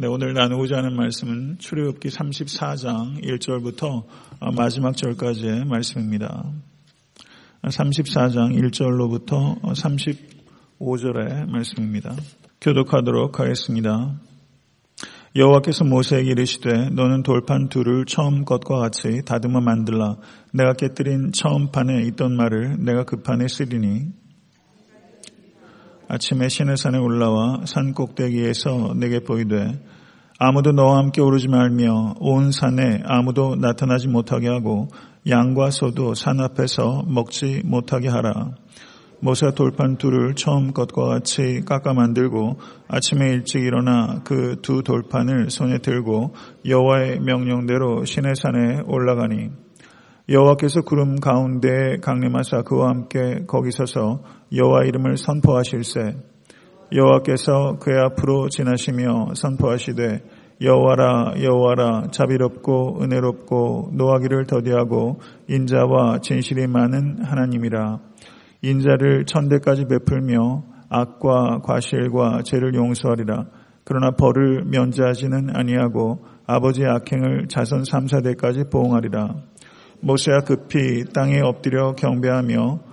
네, 오늘 나누고자 하는 말씀은 출애굽기 34장 1절부터 마지막 절까지의 말씀입니다. 34장 1절로부터 35절의 말씀입니다. 교독하도록 하겠습니다. 여호와께서 모세에게 이르시되 너는 돌판 둘을 처음 것과 같이 다듬어 만들라 내가 깨뜨린 처음 판에 있던 말을 내가 그 판에 쓰리니 아침에 시내산에 올라와 산 꼭대기에서 내게 보이되 아무도 너와 함께 오르지 말며 온 산에 아무도 나타나지 못하게 하고 양과 소도 산 앞에서 먹지 못하게 하라. 모세 돌판 둘을 처음 것과 같이 깎아 만들고 아침에 일찍 일어나 그 두 돌판을 손에 들고 여호와의 명령대로 시내 산에 올라가니 여호와께서 구름 가운데 강림하사 그와 함께 거기 서서 여호와 이름을 선포하실세 여호와께서 그의 앞으로 지나시며 선포하시되 여호와라 여호와라 자비롭고 은혜롭고 노하기를 더디하고 인자와 진실이 많은 하나님이라. 인자를 천대까지 베풀며 악과 과실과 죄를 용서하리라. 그러나 벌을 면제하지는 아니하고 아버지의 악행을 자손 3, 4대까지 보응하리라. 모세가 급히 땅에 엎드려 경배하며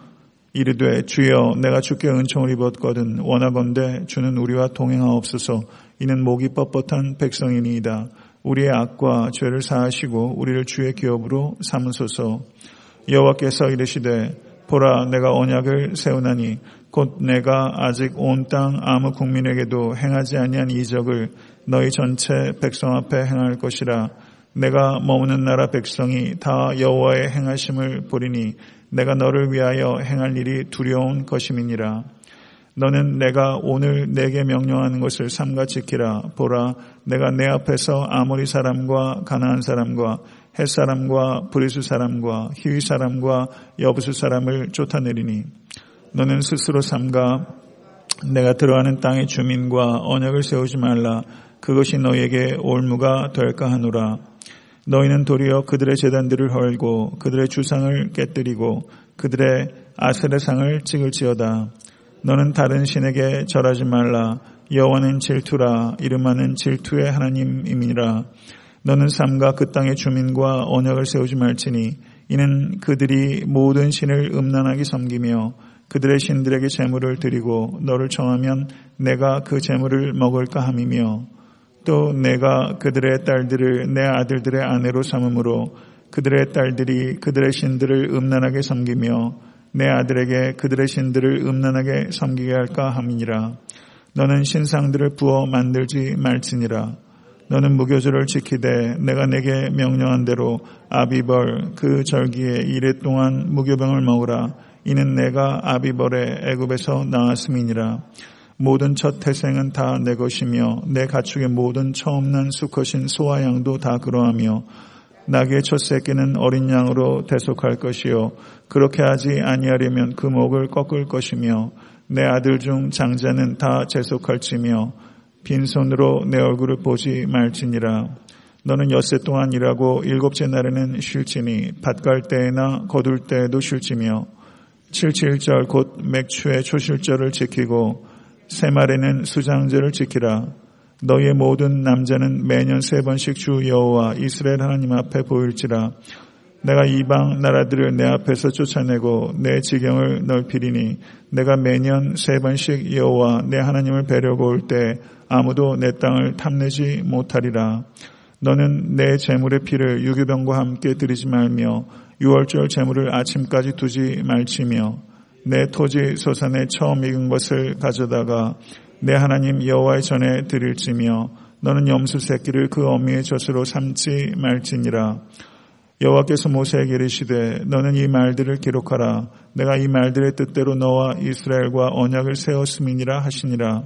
이르되 주여 내가 주께 은총을 입었거든 원하건대 주는 우리와 동행하옵소서. 이는 목이 뻣뻣한 백성이니이다. 우리의 악과 죄를 사하시고 우리를 주의 기업으로 삼으소서. 여호와께서 이르시되 보라 내가 언약을 세우나니 곧 내가 아직 온 땅 아무 국민에게도 행하지 아니한 이적을 너희 전체 백성 앞에 행할 것이라. 네가 머무는 나라 백성이 다 여호와의 행하심을 보리니 내가 너를 위하여 행할 일이 두려운 것임이니라. 너는 내가 오늘 네게 명령하는 것을 삼가 지키라. 보라, 내가 네 앞에서 아모리 사람과 가나안 사람과 헷 사람과 브리스 사람과 히위 사람과 여부스 사람을 쫓아내리니 너는 스스로 삼가 내가 들어가는 땅의 주민과 언약을 세우지 말라. 그것이 너에게 올무가 될까 하노라. 너희는 도리어 그들의 재단들을 헐고 그들의 주상을 깨뜨리고 그들의 아세레상을 찍을지어다. 너는 다른 신에게 절하지 말라. 여호와는 질투라. 이름하는 질투의 하나님임이라. 너는 삼가 그 땅의 주민과 언약을 세우지 말지니 이는 그들이 모든 신을 음란하게 섬기며 그들의 신들에게 재물을 드리고 너를 청하면 내가 그 재물을 먹을까 함이며 또 내가 그들의 딸들을 내 아들들의 아내로 삼음으로 그들의 딸들이 그들의 신들을 음란하게 섬기며 내 아들에게 그들의 신들을 음란하게 섬기게 할까 함이니라. 너는 신상들을 부어 만들지 말지니라. 너는 무교절을 지키되 내가 내게 명령한 대로 아비벌 그 절기에 이래 동안 무교병을 먹으라. 이는 내가 아비벌의 애굽에서 나왔음이니라. 모든 첫 태생은 다 내 것이며 내 가축의 모든 처음 난 수컷인 소와 양도 다 그러하며 나귀의 첫 새끼는 어린 양으로 대속할 것이요. 그렇게 하지 아니하려면 그 목을 꺾을 것이며 내 아들 중 장자는 다 재속할지며 빈손으로 내 얼굴을 보지 말지니라. 너는 엿새 동안 일하고 일곱째 날에는 쉴지니 밭갈 때에나 거둘 때에도 쉴지며 칠칠절 곧 맥추의 초실절을 지키고 새말에는 수장제를 지키라. 너희의 모든 남자는 매년 세 번씩 주 여호와 이스라엘 하나님 앞에 보일지라. 내가 이방 나라들을 내 앞에서 쫓아내고 내 지경을 넓히리니 내가 매년 세 번씩 여호와 내 하나님을 뵈려고 올 때 아무도 내 땅을 탐내지 못하리라. 너는 내 재물의 피를 유교병과 함께 드리지 말며 유월절 재물을 아침까지 두지 말지며 내 토지 소산에 처음 익은 것을 가져다가 내 하나님 여호와의 전에 드릴지며 너는 염소 새끼를 그 어미의 젖으로 삼지 말지니라. 여호와께서 모세에게 이르시되 너는 이 말들을 기록하라. 내가 이 말들의 뜻대로 너와 이스라엘과 언약을 세웠음이니라 하시니라.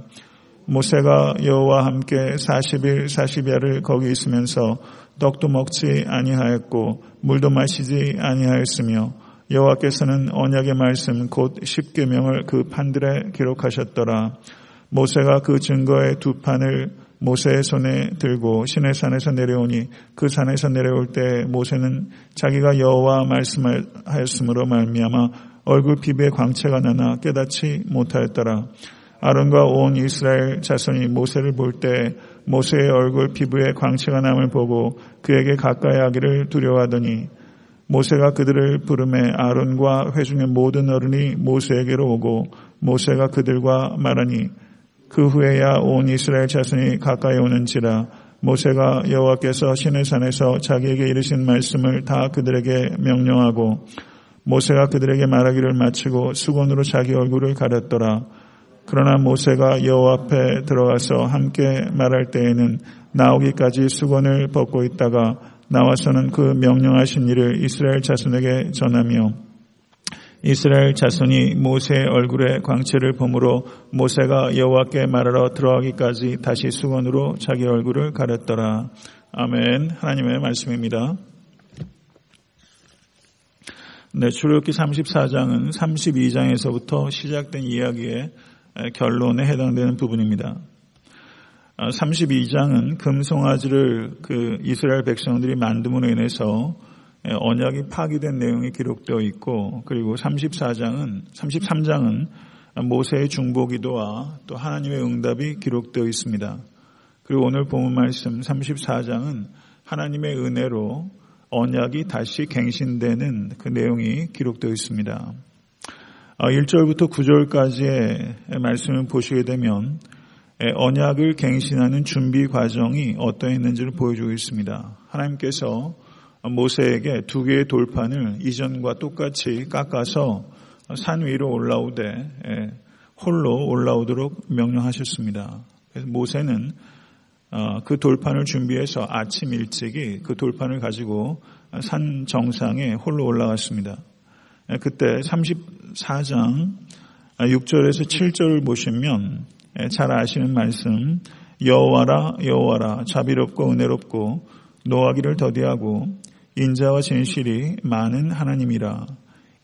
모세가 여호와 함께 40일 40야를 거기 있으면서 떡도 먹지 아니하였고 물도 마시지 아니하였으며 여호와께서는 언약의 말씀 곧 십계명을 그 판들에 기록하셨더라. 모세가 그 증거의 두 판을 모세의 손에 들고 시내산에서 내려오니 그 산에서 내려올 때 모세는 자기가 여호와 말씀하였으므로 말미암아 얼굴 피부에 광채가 나나 깨닫지 못하였더라. 아론과 온 이스라엘 자손이 모세를 볼 때 모세의 얼굴 피부에 광채가 남을 보고 그에게 가까이 하기를 두려워하더니 모세가 그들을 부름에 아론과 회중의 모든 어른이 모세에게로 오고 모세가 그들과 말하니 그 후에야 온 이스라엘 자손이 가까이 오는지라 모세가 여호와께서 신의 산에서 자기에게 이르신 말씀을 다 그들에게 명령하고 모세가 그들에게 말하기를 마치고 수건으로 자기 얼굴을 가렸더라. 그러나 모세가 여호와 앞에 들어가서 함께 말할 때에는 나오기까지 수건을 벗고 있다가 나와서는 그 명령하신 일을 이스라엘 자손에게 전하며 이스라엘 자손이 모세의 얼굴에 광채를 보므로 모세가 여호와께 말하러 들어가기까지 다시 수건으로 자기 얼굴을 가렸더라. 아멘. 하나님의 말씀입니다. 네, 출애굽기 34장은 32장에서부터 시작된 이야기의 결론에 해당되는 부분입니다. 32장은 아, 금송아지를 그 이스라엘 백성들이 만듦으로 인해서 언약이 파기된 내용이 기록되어 있고 그리고 34장은 33장은 모세의 중보기도와 또 하나님의 응답이 기록되어 있습니다. 그리고 오늘 본문 말씀 34장은 하나님의 은혜로 언약이 다시 갱신되는 그 내용이 기록되어 있습니다. 1절부터 아, 9절까지의 말씀을 보시게 되면 언약을 갱신하는 준비 과정이 어떠했는지를 보여주고 있습니다. 하나님께서 모세에게 두 개의 돌판을 이전과 똑같이 깎아서 산 위로 올라오되 홀로 올라오도록 명령하셨습니다. 모세는 어, 그 돌판을 준비해서 아침 일찍이 그 돌판을 가지고 산 정상에 홀로 올라갔습니다. 그때 34장 6절에서 7절을 보시면 잘 아시는 말씀 여호와라 여호와라 자비롭고 은혜롭고 노하기를 더디하고 인자와 진실이 많은 하나님이라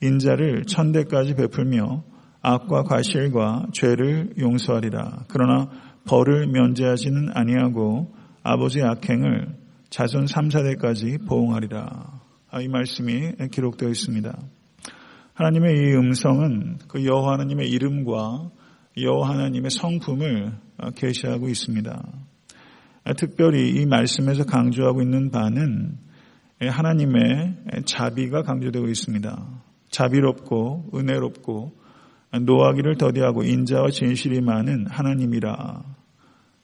인자를 천대까지 베풀며 악과 과실과 죄를 용서하리라. 그러나 벌을 면제하지는 아니하고 아버지의 악행을 자손 3, 4대까지 보응하리라. 아, 이 말씀이 기록되어 있습니다. 하나님의 이 음성은 그 여호와 하나님의 이름과 여호와 하나님의 성품을 계시하고 있습니다. 특별히 이 말씀에서 강조하고 있는 바는 하나님의 자비가 강조되고 있습니다. 자비롭고 은혜롭고 노하기를 더디하고 인자와 진실이 많은 하나님이라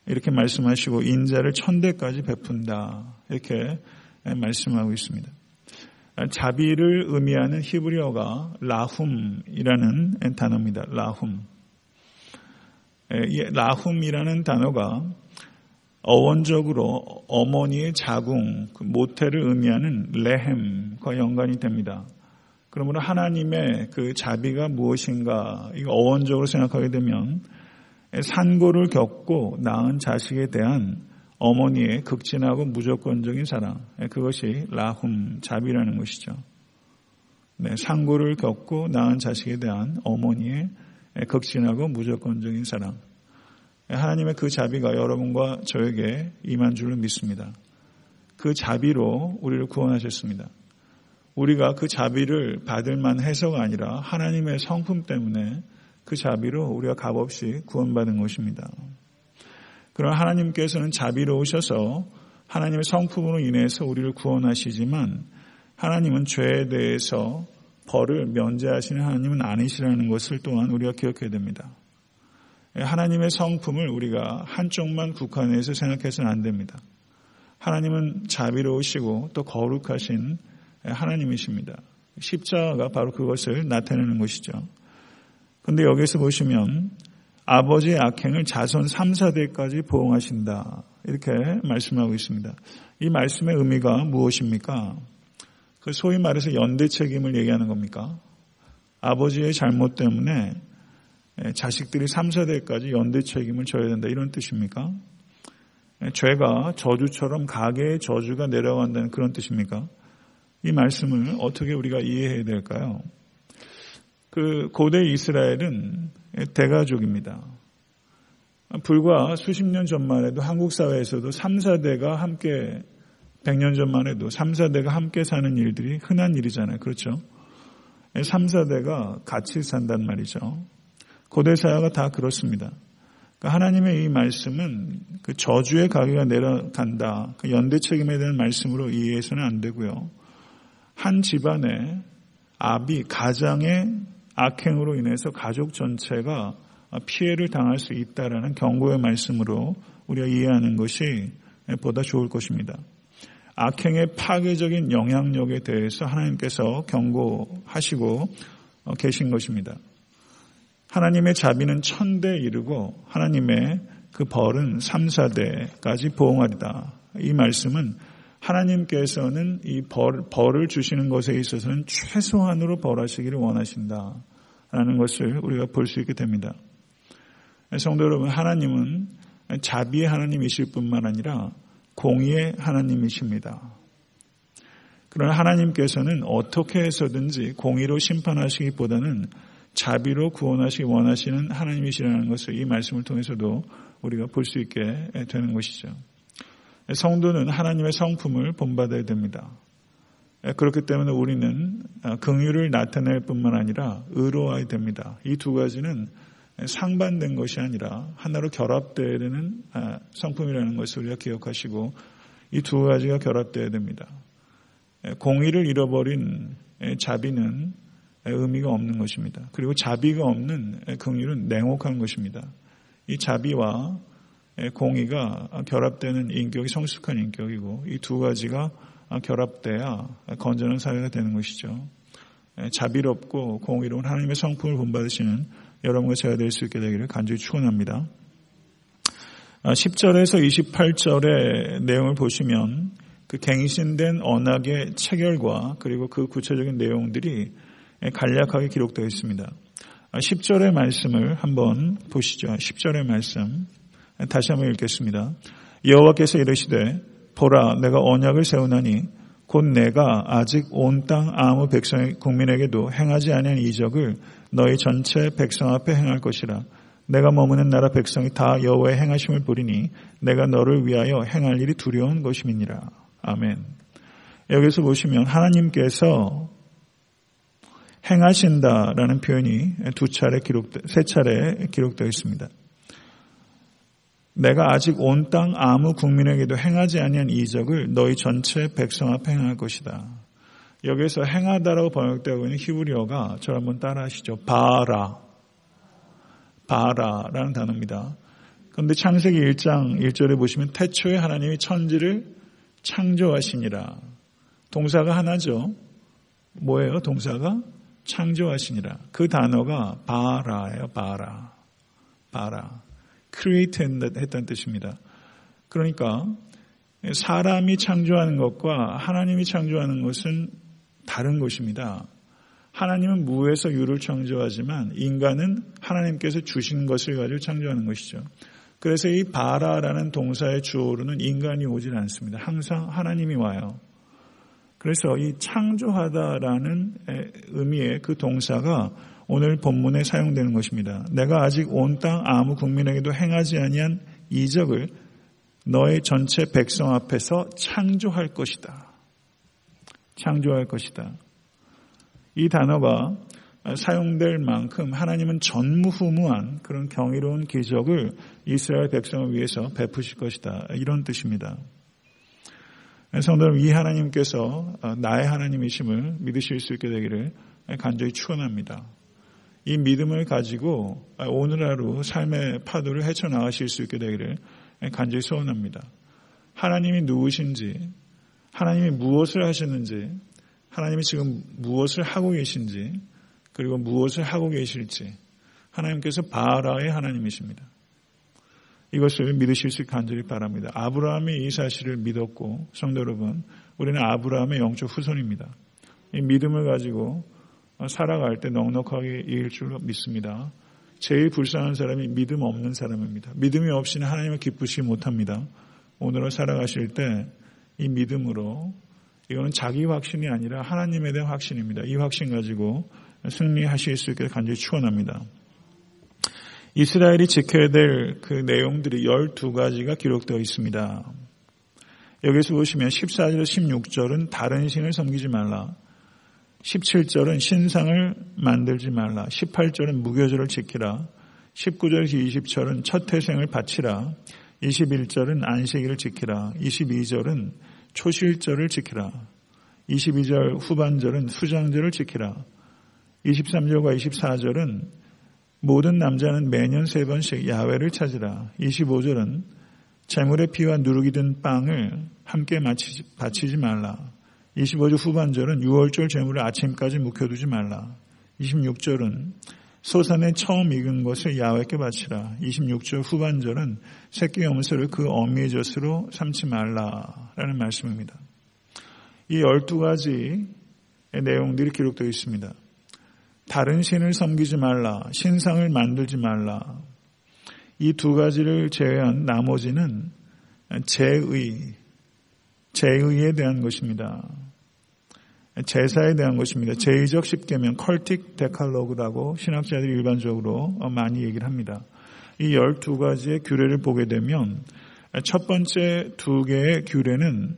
이렇게 말씀하시고 인자를 천대까지 베푼다 이렇게 말씀하고 있습니다. 자비를 의미하는 히브리어가 라훔이라는 단어입니다. 라훔. 라훔이라는 단어가 어원적으로 어머니의 자궁, 그 모태를 의미하는 레헴과 연관이 됩니다. 그러므로 하나님의 그 자비가 무엇인가, 이거 어원적으로 생각하게 되면 산고를 겪고 낳은 자식에 대한 어머니의 극진하고 무조건적인 사랑, 그것이 라훔, 자비라는 것이죠. 네, 상고를 겪고 낳은 자식에 대한 어머니의 극진하고 무조건적인 사랑. 하나님의 그 자비가 여러분과 저에게 임한 줄로 믿습니다. 그 자비로 우리를 구원하셨습니다. 우리가 그 자비를 받을 만해서가 아니라 하나님의 성품 때문에 그 자비로 우리가 값없이 구원받은 것입니다. 그러나 하나님께서는 자비로우셔서 하나님의 성품으로 인해서 우리를 구원하시지만 하나님은 죄에 대해서 벌을 면제하시는 하나님은 아니시라는 것을 또한 우리가 기억해야 됩니다. 하나님의 성품을 우리가 한쪽만 국한해서 생각해서는 안 됩니다. 하나님은 자비로우시고 또 거룩하신 하나님이십니다. 십자가 바로 그것을 나타내는 것이죠. 근데 여기서 보시면 아버지의 악행을 자손 3, 4대까지 보응하신다. 이렇게 말씀하고 있습니다. 이 말씀의 의미가 무엇입니까? 그 소위 말해서 연대 책임을 얘기하는 겁니까? 아버지의 잘못 때문에 예, 자식들이 3, 4대까지 연대 책임을 져야 된다. 이런 뜻입니까? 예, 죄가 저주처럼 가게의 저주가 내려간다는 그런 뜻입니까? 이 말씀을 어떻게 우리가 이해해야 될까요? 그 고대 이스라엘은 대가족입니다. 불과 수십 년 전만 해도 한국 사회에서도 3, 4대가 함께 100년 전만 해도 3, 4대가 함께 사는 일들이 흔한 일이잖아요. 그렇죠? 3, 4대가 같이 산단 말이죠. 고대 사회가 다 그렇습니다. 그러니까 하나님의 이 말씀은 그 저주의 가게가 내려간다. 그 연대 책임에 대한 말씀으로 이해해서는 안 되고요. 한 집안의 아비, 가장의 악행으로 인해서 가족 전체가 피해를 당할 수 있다라는 경고의 말씀으로 우리가 이해하는 것이 보다 좋을 것입니다. 악행의 파괴적인 영향력에 대해서 하나님께서 경고하시고 계신 것입니다. 하나님의 자비는 천대 이르고 하나님의 그 벌은 3, 4대까지 보응하리다. 이 말씀은 하나님께서는 이 벌, 벌을 주시는 것에 있어서는 최소한으로 벌하시기를 원하신다. 라는 것을 우리가 볼 수 있게 됩니다. 성도 여러분, 하나님은 자비의 하나님이실 뿐만 아니라 공의의 하나님이십니다. 그러나 하나님께서는 어떻게 해서든지 공의로 심판하시기보다는 자비로 구원하시기 원하시는 하나님이시라는 것을 이 말씀을 통해서도 우리가 볼 수 있게 되는 것이죠. 성도는 하나님의 성품을 본받아야 됩니다. 그렇기 때문에 우리는 긍휼을 나타낼 뿐만 아니라 의로워야 됩니다. 이 두 가지는 상반된 것이 아니라 하나로 결합되어야 되는 성품이라는 것을 우리가 기억하시고 이 두 가지가 결합되어야 됩니다. 공의를 잃어버린 자비는 의미가 없는 것입니다. 그리고 자비가 없는 긍휼은 냉혹한 것입니다. 이 자비와 공의가 결합되는 인격이 성숙한 인격이고 이 두 가지가 결합돼야 건전한 사회가 되는 것이죠. 자비롭고 공의로운 하나님의 성품을 본받으시는 여러분과 제가 될 수 있게 되기를 간절히 축원합니다. 10절에서 28절의 내용을 보시면 그 갱신된 언약의 체결과 그리고 그 구체적인 내용들이 간략하게 기록되어 있습니다. 10절의 말씀을 한번 보시죠. 10절의 말씀 다시 한번 읽겠습니다. 여호와께서 이르시되 보라 내가 언약을 세우나니 곧 내가 아직 온 땅 아무 백성의 국민에게도 행하지 아니한 이적을 너희 전체 백성 앞에 행할 것이라. 내가 머무는 나라 백성이 다 여호와의 행하심을 보리니 내가 너를 위하여 행할 일이 두려운 것임이니라. 아멘. 여기서 보시면 하나님께서 행하신다라는 표현이 두 차례 기록, 세 차례 기록되어 있습니다. 내가 아직 온 땅 아무 국민에게도 행하지 아니한 이적을 너희 전체 백성 앞에 행할 것이다. 여기서 행하다라고 번역되고 있는 히브리어가 저를 한번 따라하시죠. 바라. 바라라는 단어입니다. 그런데 창세기 1장 1절에 보시면 태초에 하나님이 천지를 창조하시니라. 동사가 하나죠. 뭐예요? 동사가 창조하시니라. 그 단어가 바라예요. 바라. 바라. Create 했다는 뜻입니다. 그러니까 사람이 창조하는 것과 하나님이 창조하는 것은 다른 것입니다. 하나님은 무에서 유를 창조하지만 인간은 하나님께서 주신 것을 가지고 창조하는 것이죠. 그래서 이 바라라는 동사의 주어로는 인간이 오질 않습니다. 항상 하나님이 와요. 그래서 이 창조하다라는 의미의 그 동사가 오늘 본문에 사용되는 것입니다. 내가 아직 온 땅 아무 국민에게도 행하지 아니한 이적을 너의 전체 백성 앞에서 창조할 것이다. 창조할 것이다. 이 단어가 사용될 만큼 하나님은 전무후무한 그런 경이로운 기적을 이스라엘 백성을 위해서 베푸실 것이다. 이런 뜻입니다. 성도 여러분, 이 하나님께서 나의 하나님이심을 믿으실 수 있게 되기를 간절히 축원합니다. 이 믿음을 가지고 오늘 하루 삶의 파도를 헤쳐나가실 수 있게 되기를 간절히 소원합니다. 하나님이 누구신지, 하나님이 무엇을 하셨는지, 하나님이 지금 무엇을 하고 계신지, 그리고 무엇을 하고 계실지, 하나님께서 바라의 하나님이십니다. 이것을 믿으실 수 간절히 바랍니다. 아브라함이 이 사실을 믿었고, 성도 여러분, 우리는 아브라함의 영적 후손입니다. 이 믿음을 가지고 살아갈 때 넉넉하게 이길 줄 믿습니다. 제일 불쌍한 사람이 믿음 없는 사람입니다. 믿음이 없이는 하나님을 기쁘시지 못합니다. 오늘을 살아가실 때 이 믿음으로 이거는 자기 확신이 아니라 하나님에 대한 확신입니다. 이 확신 가지고 승리하실 수 있게 간절히 축원합니다. 이스라엘이 지켜야 될 그 내용들이 12가지가 기록되어 있습니다. 여기서 보시면 14절, 16절은 다른 신을 섬기지 말라. 17절은 신상을 만들지 말라. 18절은 무교절을 지키라. 19절에서 20절은 첫 태생을 바치라. 21절은 안식일을 지키라. 22절은 초실절을 지키라. 22절 후반절은 수장절을 지키라. 23절과 24절은 모든 남자는 매년 세 번씩 야외를 찾으라. 25절은 재물의 피와 누룩이 든 빵을 함께 바치지 말라. 25절 후반절은 6월절 재물을 아침까지 묵혀두지 말라. 26절은 소산에 처음 익은 것을 야외께 바치라. 26절 후반절은 새끼 염소를 그 어미의 젖으로 삼지 말라라는 말씀입니다. 이 12가지의 내용들이 기록되어 있습니다. 다른 신을 섬기지 말라. 신상을 만들지 말라. 이 두 가지를 제외한 나머지는 제의, 제의에 대한 것입니다. 제사에 대한 것입니다. 제의적 십계명, 컬틱 데칼로그라고 신학자들이 일반적으로 많이 얘기를 합니다. 이 12가지의 규례를 보게 되면 첫 번째 두 개의 규례는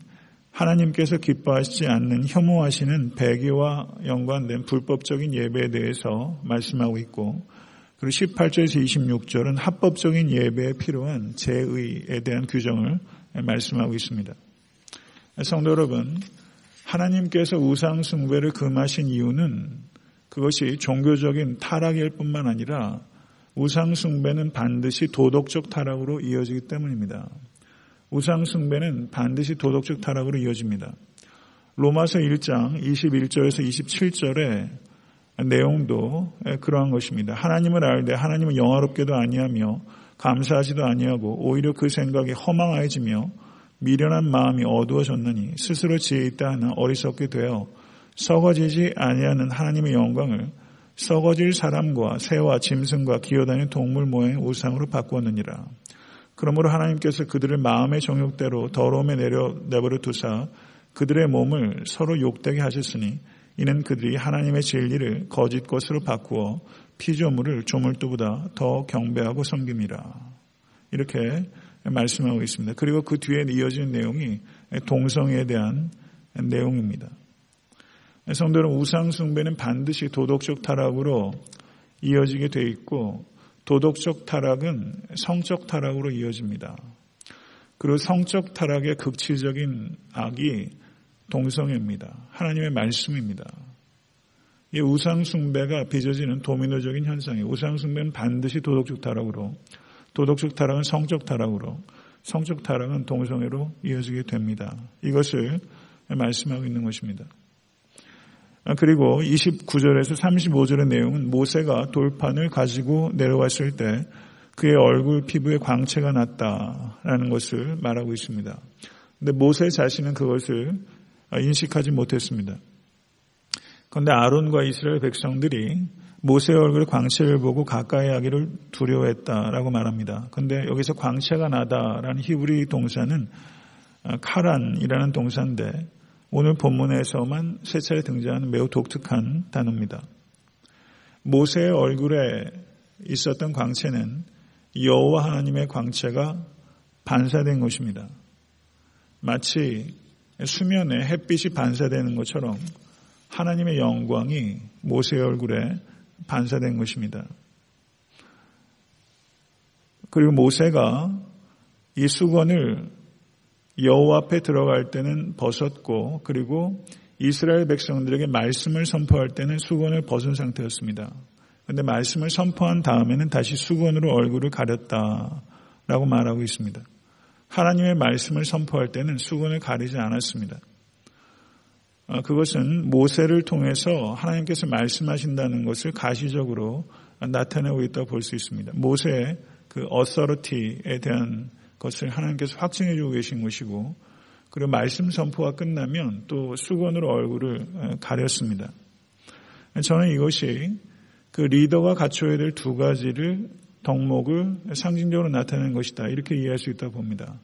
하나님께서 기뻐하시지 않는 혐오하시는 배교와 연관된 불법적인 예배에 대해서 말씀하고 있고 그리고 18절에서 26절은 합법적인 예배에 필요한 제의에 대한 규정을 말씀하고 있습니다. 성도 여러분, 하나님께서 우상 숭배를 금하신 이유는 그것이 종교적인 타락일 뿐만 아니라 우상 숭배는 반드시 도덕적 타락으로 이어지기 때문입니다. 우상 숭배는 반드시 도덕적 타락으로 이어집니다. 로마서 1장 21절에서 27절의 내용도 그러한 것입니다. 하나님을 알되 하나님은 영화롭게도 아니하며 감사하지도 아니하고 오히려 그 생각이 허망해지며 미련한 마음이 어두워졌느니 스스로 지혜 있다 하는 어리석게 되어 썩어지지 아니하는 하나님의 영광을 썩어질 사람과 새와 짐승과 기어다니는 동물 모양의 우상으로 바꾸었느니라. 그러므로 하나님께서 그들을 마음의 정욕대로 더러움에 내려 내버려 두사 그들의 몸을 서로 욕되게 하셨으니 이는 그들이 하나님의 진리를 거짓 것으로 바꾸어 피조물을 조물도보다 더 경배하고 섬깁니다. 이렇게 말씀하고 있습니다. 그리고 그 뒤에 이어지는 내용이 동성애에 대한 내용입니다. 성도 여러분, 우상 숭배는 반드시 도덕적 타락으로 이어지게 돼 있고 도덕적 타락은 성적 타락으로 이어집니다. 그리고 성적 타락의 극치적인 악이 동성애입니다. 하나님의 말씀입니다. 이 우상 숭배가 빚어지는 도미노적인 현상이에요. 우상 숭배는 반드시 도덕적 타락으로 도덕적 타락은 성적 타락으로, 성적 타락은 동성애로 이어지게 됩니다. 이것을 말씀하고 있는 것입니다. 아, 그리고 29절에서 35절의 내용은 모세가 돌판을 가지고 내려왔을 때 그의 얼굴 피부에 광채가 났다라는 것을 말하고 있습니다. 근데 모세 자신은 그것을 인식하지 못했습니다. 그런데 아론과 이스라엘 백성들이 모세의 얼굴 광채를 보고 가까이 하기를 두려워했다라고 말합니다. 근데 여기서 광채가 나다라는 히브리 동사는 아, 카란이라는 동사인데 오늘 본문에서만 세 차례 등장하는 매우 독특한 단어입니다. 모세의 얼굴에 있었던 광채는 여호와 하나님의 광채가 반사된 것입니다. 마치 수면에 햇빛이 반사되는 것처럼 하나님의 영광이 모세의 얼굴에 반사된 것입니다. 그리고 모세가 이 수건을 여호와 앞에 들어갈 때는 벗었고 그리고 이스라엘 백성들에게 말씀을 선포할 때는 수건을 벗은 상태였습니다. 그런데 말씀을 선포한 다음에는 다시 수건으로 얼굴을 가렸다라고 말하고 있습니다. 하나님의 말씀을 선포할 때는 수건을 가리지 않았습니다. 어, 그것은 모세를 통해서 하나님께서 말씀하신다는 것을 가시적으로 나타내고 있다고 볼 수 있습니다. 모세의 그 어서러티에 대한 것을 하나님께서 확증해 주고 계신 것이고 그리고 말씀 선포가 끝나면 또 수건으로 얼굴을 어, 가렸습니다. 저는 이것이 그 리더가 갖춰야 될 두 가지를 덕목을 상징적으로 나타내는 것이다. 이렇게 이해할 수 있다고 봅니다.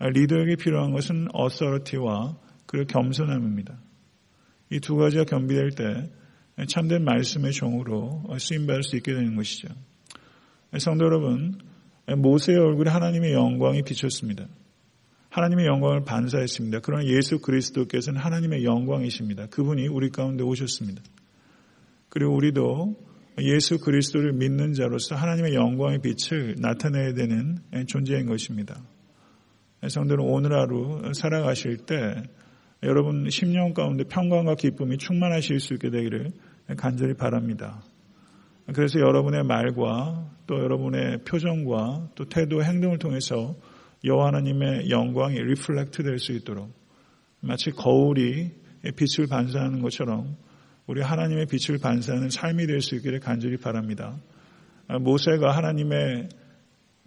리더에게 필요한 것은 어서러티와 그리고 겸손함입니다. 이 두 가지가 겸비될 때 참된 말씀의 종으로 쓰임받을 수 있게 되는 것이죠. 성도 여러분, 모세의 얼굴에 하나님의 영광이 비쳤습니다. 하나님의 영광을 반사했습니다. 그러나 예수 그리스도께서는 하나님의 영광이십니다. 그분이 우리 가운데 오셨습니다. 그리고 우리도 예수 그리스도를 믿는 자로서 하나님의 영광의 빛을 나타내야 되는 존재인 것입니다. 성도는 오늘 하루 살아가실 때 여러분 10년 가운데 평강과 기쁨이 충만하실 수 있게 되기를 간절히 바랍니다. 그래서 여러분의 말과 또 여러분의 표정과 또 태도, 행동을 통해서 여호와 하나님의 영광이 reflect 될 수 있도록 마치 거울이 빛을 반사하는 것처럼 우리 하나님의 빛을 반사하는 삶이 될 수 있기를 간절히 바랍니다. 모세가 하나님의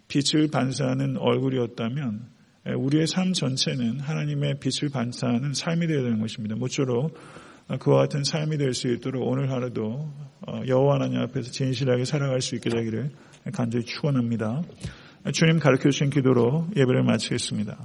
빛을 반사하는 얼굴이었다면 우리의 삶 전체는 하나님의 빛을 반사하는 삶이 되어야 되는 것입니다. 모쪼록 그와 같은 삶이 될 수 있도록 오늘 하루도 어, 여호와 하나님 앞에서 진실하게 살아갈 수 있게 되기를 간절히 축원합니다. 주님 가르쳐 주신 기도로 예배를 마치겠습니다.